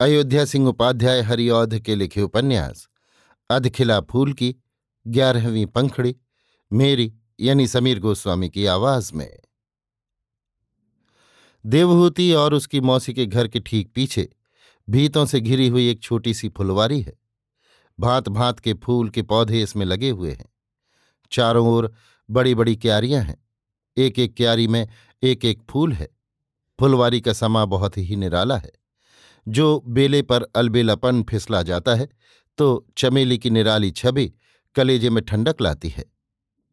अयोध्या सिंह उपाध्याय हरिऔध के लिखे उपन्यास, अधखिला फूल की, ग्यारहवीं पंखड़ी, मेरी, यानी समीर गोस्वामी की आवाज़ में। देवहूति और उसकी मौसी के घर के ठीक पीछे, भीतों से घिरी हुई एक छोटी सी फुलवारी है। भांत भांत के फूल के पौधे इसमें लगे हुए हैं। चारों ओर बड़ी बड़ी क्यारियाँ हैं। एक एक क्यारी में एक एक फूल है। फुलवारी का समा बहुत ही निराला है। जो बेले पर अलबेलापन फिसला जाता है तो चमेली की निराली छवि कलेजे में ठंडक लाती है।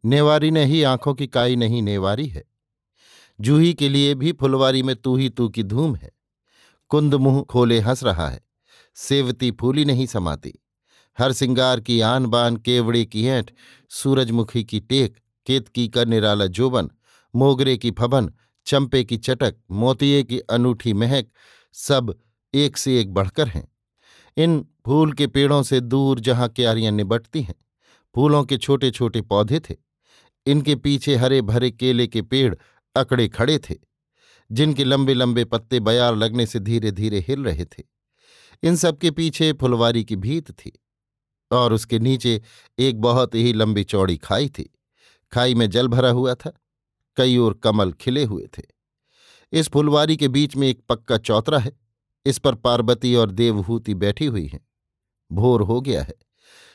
नेवारी ने ही आँखों की काई नहीं नेवारी है। जूही के लिए भी फुलवारी में तू ही तू की धूम है। कुंद मुँह खोले हंस रहा है। सेवती फूली नहीं समाती। हर सिंगार की आन बान केवड़े की ऐंठ, सूरजमुखी की टेक केतकी का निराला जोबन, मोगरे की फबन, चंपे की चटक, मोतिये की अनूठी महक, सब एक से एक बढ़कर हैं। इन फूल के पेड़ों से दूर जहाँ क्यारियाँ निबटती हैं, फूलों के छोटे छोटे पौधे थे। इनके पीछे हरे भरे केले के पेड़ अकड़े खड़े थे, जिनके लंबे लंबे पत्ते बयार लगने से धीरे धीरे हिल रहे थे। इन सबके पीछे फुलवारी की भीत थी और उसके नीचे एक बहुत ही लंबी चौड़ी खाई थी। खाई में जल भरा हुआ था, कई और कमल खिले हुए थे। इस फुलवारी के बीच में एक पक्का चौतरा है। इस पर पार्वती और देवहूति बैठी हुई हैं। भोर हो गया है।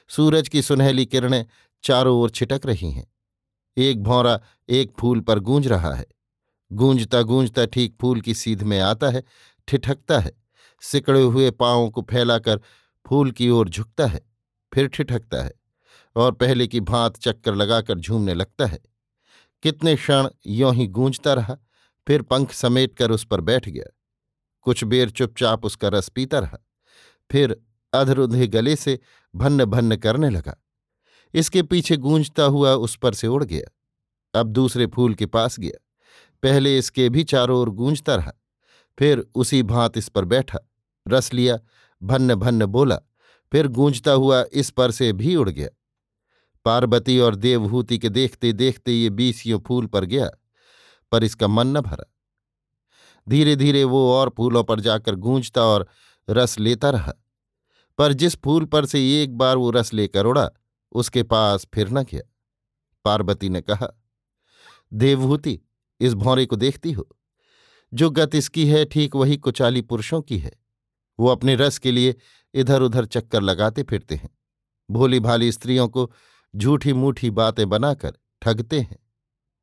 सूरज की सुनहली किरणें चारों ओर छिटक रही हैं। एक भौरा एक फूल पर गूंज रहा है। गूंजता गूंजता ठीक फूल की सीध में आता है, ठिठकता है। सिकड़े हुए पांवों को फैलाकर फूल की ओर झुकता है, फिर ठिठकता है और पहले की भांत चक्कर लगाकर झूमने लगता है। कितने क्षण यों ही गूंजता रहा, फिर पंख समेट कर उस पर बैठ गया। कुछ बेर चुपचाप उसका रस पीता रहा। फिर अधरुधे गले से भन्न भन्न करने लगा। इसके पीछे गूंजता हुआ उस पर से उड़ गया। अब दूसरे फूल के पास गया। पहले इसके भी चारों ओर गूंजता रहा। फिर उसी भांत इस पर बैठा, रस लिया भन्न भन्न बोला, फिर गूंजता हुआ इस पर से भी उड़ गया। पार्वती और देवहूति के देखते देखते ये बीसियों फूल पर गया, पर इसका मन न भरा। धीरे धीरे वो और फूलों पर जाकर गूंजता और रस लेता रहा। पर जिस फूल पर से एक बार वो रस लेकर उड़ा, उसके पास फिर न गया। पार्वती ने कहा, देवहूति, इस भौरे को देखती हो। जो गत इसकी है, ठीक वही कुचाली पुरुषों की है। वो अपने रस के लिए इधर उधर चक्कर लगाते फिरते हैं। भोली भाली स्त्रियों को झूठी मूठी बातें बनाकर ठगते हैं।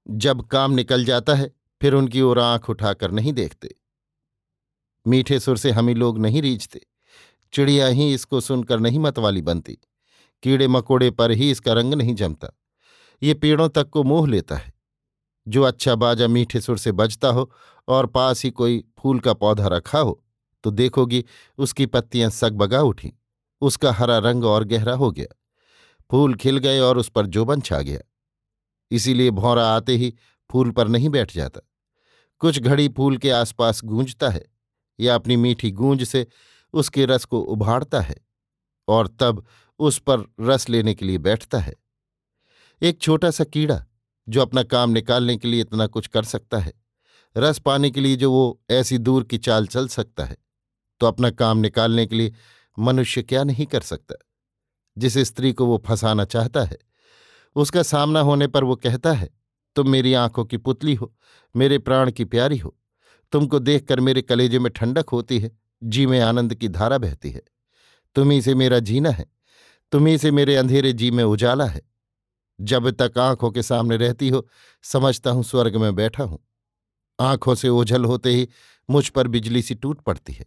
जब काम निकल जाता है फिर उनकी ओर आँख उठाकर नहीं देखते। मीठे सुर से हम ही लोग नहीं रीझते। चिड़िया ही इसको सुनकर नहीं मतवाली बनती। कीड़े मकोड़े पर ही इसका रंग नहीं जमता। ये पेड़ों तक को मोह लेता है। जो अच्छा बाजा मीठे सुर से बजता हो और पास ही कोई फूल का पौधा रखा हो तो देखोगी उसकी पत्तियाँ सगबगा उठी। उसका हरा रंग और गहरा हो गया। फूल खिल गए और उस पर जोबन छा गया। इसीलिए भौरा आते ही फूल पर नहीं बैठ जाता। कुछ घड़ी फूल के आसपास गूंजता है या अपनी मीठी गूंज से उसके रस को उभाड़ता है और तब उस पर रस लेने के लिए बैठता है। एक छोटा सा कीड़ा, जो अपना काम निकालने के लिए इतना कुछ कर सकता है, रस पाने के लिए जो वो ऐसी दूर की चाल चल सकता है तो अपना काम निकालने के लिए मनुष्य क्या नहीं कर सकता? जिस स्त्री को वो फंसाना चाहता है, उसका सामना होने पर वो कहता है तुम मेरी आँखों की पुतली हो, मेरे प्राण की प्यारी हो। तुमको देखकर मेरे कलेजे में ठंडक होती है, जी में आनंद की धारा बहती है। तुम्ही से मेरा जीना है तुम्ही से मेरे अंधेरे जी में उजाला है। जब तक आँखों के सामने रहती हो, समझता हूँ स्वर्ग में बैठा हूँ। आँखों से ओझल होते ही मुझ पर बिजली सी टूट पड़ती है।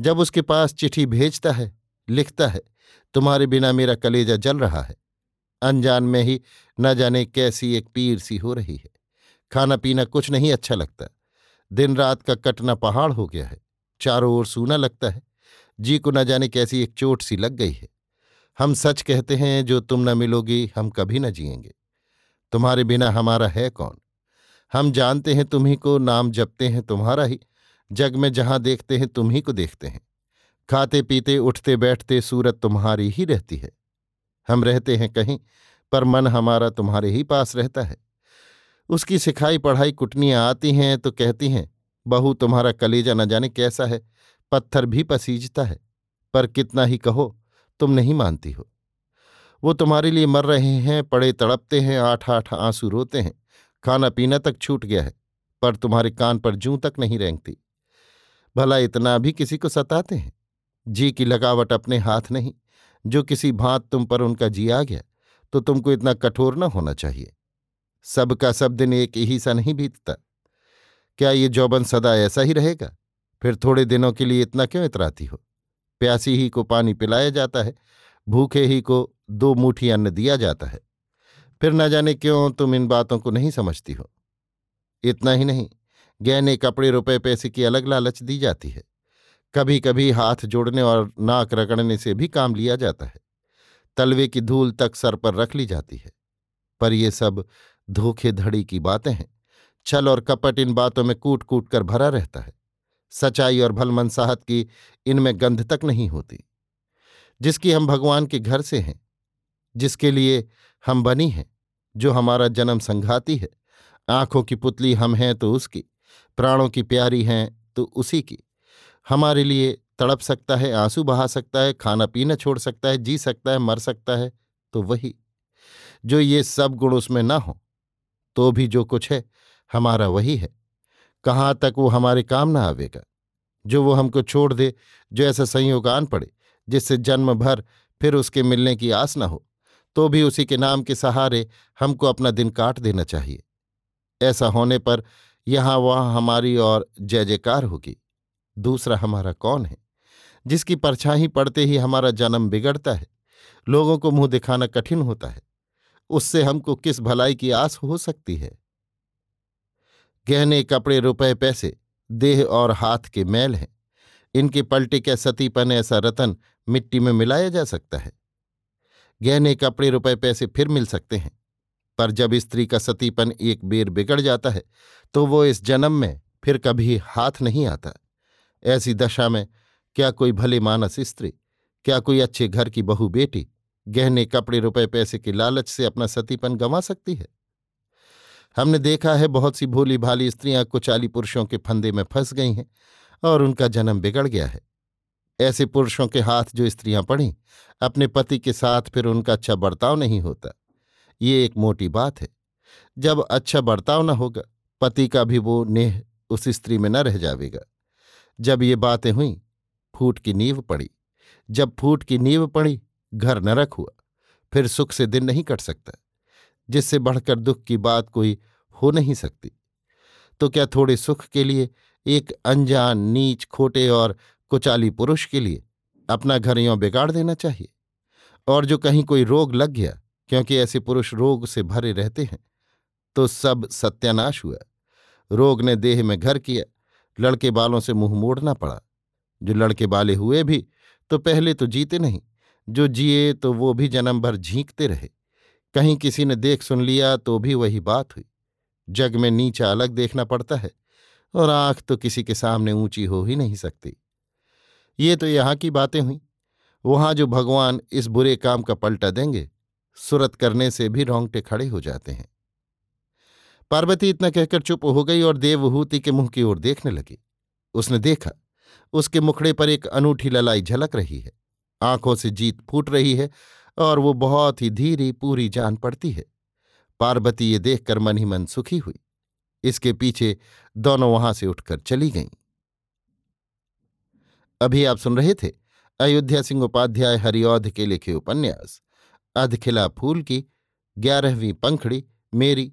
जब उसके पास चिट्ठी भेजता है, लिखता है, तुम्हारे बिना मेरा कलेजा जल रहा है। अनजान में ही न जाने कैसी एक पीर सी हो रही है। खाना पीना कुछ नहीं अच्छा लगता। दिन रात का कटना पहाड़ हो गया है। चारों ओर सूना लगता है। जी को न जाने कैसी एक चोट सी लग गई है। हम सच कहते हैं, जो तुम न मिलोगी, हम कभी न जिएँगे। तुम्हारे बिना हमारा है कौन? हम जानते हैं तुम्ही को, नाम जपते हैं तुम्हारा ही। जग में जहाँ देखते हैं तुम्ही को देखते हैं। खाते पीते उठते बैठते सूरत तुम्हारी ही रहती है। हम रहते हैं कहीं, पर मन हमारा तुम्हारे ही पास रहता है। उसकी सिखाई पढ़ाई कुटनियाँ आती हैं तो कहती हैं, बहू, तुम्हारा कलेजा न जाने कैसा है, पत्थर भी पसीजता है, पर कितना ही कहो, तुम नहीं मानती हो। वो तुम्हारे लिए मर रहे हैं, पड़े तड़पते हैं आठ आठ आँसू रोते हैं खाना पीना तक छूट गया है, पर तुम्हारे कान पर जूं तक नहीं रेंगती। भला इतना भी किसी को सताते हैं? जी की लगावट अपने हाथ नहीं। जो किसी भांत तुम पर उनका जी आ गया तो तुमको इतना कठोर न होना चाहिए। सबका सब दिन एक ही सा नहीं बीतता। क्या ये जौबन सदा ऐसा ही रहेगा? फिर थोड़े दिनों के लिए इतना क्यों इतराती हो? प्यासी ही को पानी पिलाया जाता है, भूखे ही को दो मुठी अन्न दिया जाता है। फिर न जाने क्यों तुम इन बातों को नहीं समझती हो? इतना ही नहीं, गहने कपड़े रुपए पैसे की अलग लालच दी जाती है। कभी कभी हाथ जोड़ने और नाक रगड़ने से भी काम लिया जाता है। तलवे की धूल तक सर पर रख ली जाती है। पर ये सब धोखेधड़ी की बातें हैं। छल और कपट इन बातों में कूट कूट कर भरा रहता है। सच्चाई और भलमनसाहत की इनमें गंध तक नहीं होती। जिसकी हम भगवान के घर से हैं, जिसके लिए हम बनी हैं, जो हमारा जन्म संघाती है। आँखों की पुतली हम हैं तो उसकी, प्राणों की प्यारी हैं तो उसी की। हमारे लिए तड़प सकता है, आँसू बहा सकता है, खाना पीना छोड़ सकता है, जी सकता है, मर सकता है तो वही। जो ये सब गुण उसमें ना हो तो भी जो कुछ है, हमारा वही है। कहाँ तक वो हमारे काम ना आवेगा? जो वो हमको छोड़ दे, जो ऐसा संयोग आन पड़े, जिससे जन्म भर फिर उसके मिलने की आस न हो तो भी उसी के नाम के सहारे हमको अपना दिन काट देना चाहिए। ऐसा होने पर यहाँ वहाँ हमारी और जय जयकार होगी। दूसरा हमारा कौन है? जिसकी परछाई पड़ते ही हमारा जन्म बिगड़ता है, लोगों को मुँह दिखाना कठिन होता है, उससे हमको किस भलाई की आस हो सकती है? गहने, कपड़े, रुपए, पैसे, देह और हाथ के मैल हैं। इनके पलटे क्या सतीपन ऐसा रतन मिट्टी में मिलाया जा सकता है? गहने, कपड़े, रुपए, पैसे फिर मिल सकते हैं, पर जब स्त्री का सतीपन एक बेर बिगड़ जाता है तो वो इस जन्म में फिर कभी हाथ नहीं आता। ऐसी दशा में, क्या कोई भले मानस स्त्री, क्या कोई अच्छे घर की बहू बेटी, गहने कपड़े रुपए पैसे के लालच से अपना सतीपन गंवा सकती है? हमने देखा है बहुत सी भोली भाली स्त्रियाँ कुचाली पुरुषों के फंदे में फंस गई हैं और उनका जन्म बिगड़ गया है। ऐसे पुरुषों के हाथ जो स्त्रियाँ पढ़ीं अपने पति के साथ फिर उनका अच्छा बर्ताव नहीं होता। ये एक मोटी बात है। जब अच्छा बर्ताव न होगा, पति का भी वो नेह उस स्त्री में न रह जावेगा। जब ये बातें हुई, फूट की नींव पड़ी। जब फूट की नींव पड़ी, घर नरक हुआ। फिर सुख से दिन नहीं कट सकता, जिससे बढ़कर दुख की बात कोई हो नहीं सकती। तो क्या थोड़े सुख के लिए, एक अनजान, नीच, खोटे और कुचाली पुरुष के लिए अपना घर यों बिगाड़ देना चाहिए? और जो कहीं कोई रोग लग गया, क्योंकि ऐसे पुरुष रोग से भरे रहते हैं तो सब सत्यानाश हुआ। रोग ने देह में घर किया लड़के बालों से मुँह मोड़ना पड़ा। जो लड़के बाले हुए भी तो पहले तो जीते नहीं। जो जिए तो वो भी जन्म भर झींकते रहे। कहीं किसी ने देख सुन लिया तो भी वही बात हुई। जग में नीचा अलग देखना पड़ता है, और आँख तो किसी के सामने ऊँची हो ही नहीं सकती। ये तो यहाँ की बातें हुई। वहाँ जो भगवान इस बुरे काम का पलटा देंगे, सुरत करने से भी रोंगटे खड़े हो जाते हैं। पार्वती इतना कहकर चुप हो गई और देवहूति के मुँह की ओर देखने लगी। उसने देखा, उसके मुखड़े पर एक अनूठी ललाई झलक रही है। आँखों से जीत फूट रही है और वो बहुत ही धीरे, पूरी जान पड़ती है। पार्वती ये देखकर मन ही मन सुखी हुई। इसके पीछे दोनों वहाँ से उठकर चली गईं। अभी आप सुन रहे थे अयोध्या सिंह उपाध्याय हरिऔध के लिखे उपन्यास, अधखिला फूल की ग्यारहवीं पंखड़ी, मेरी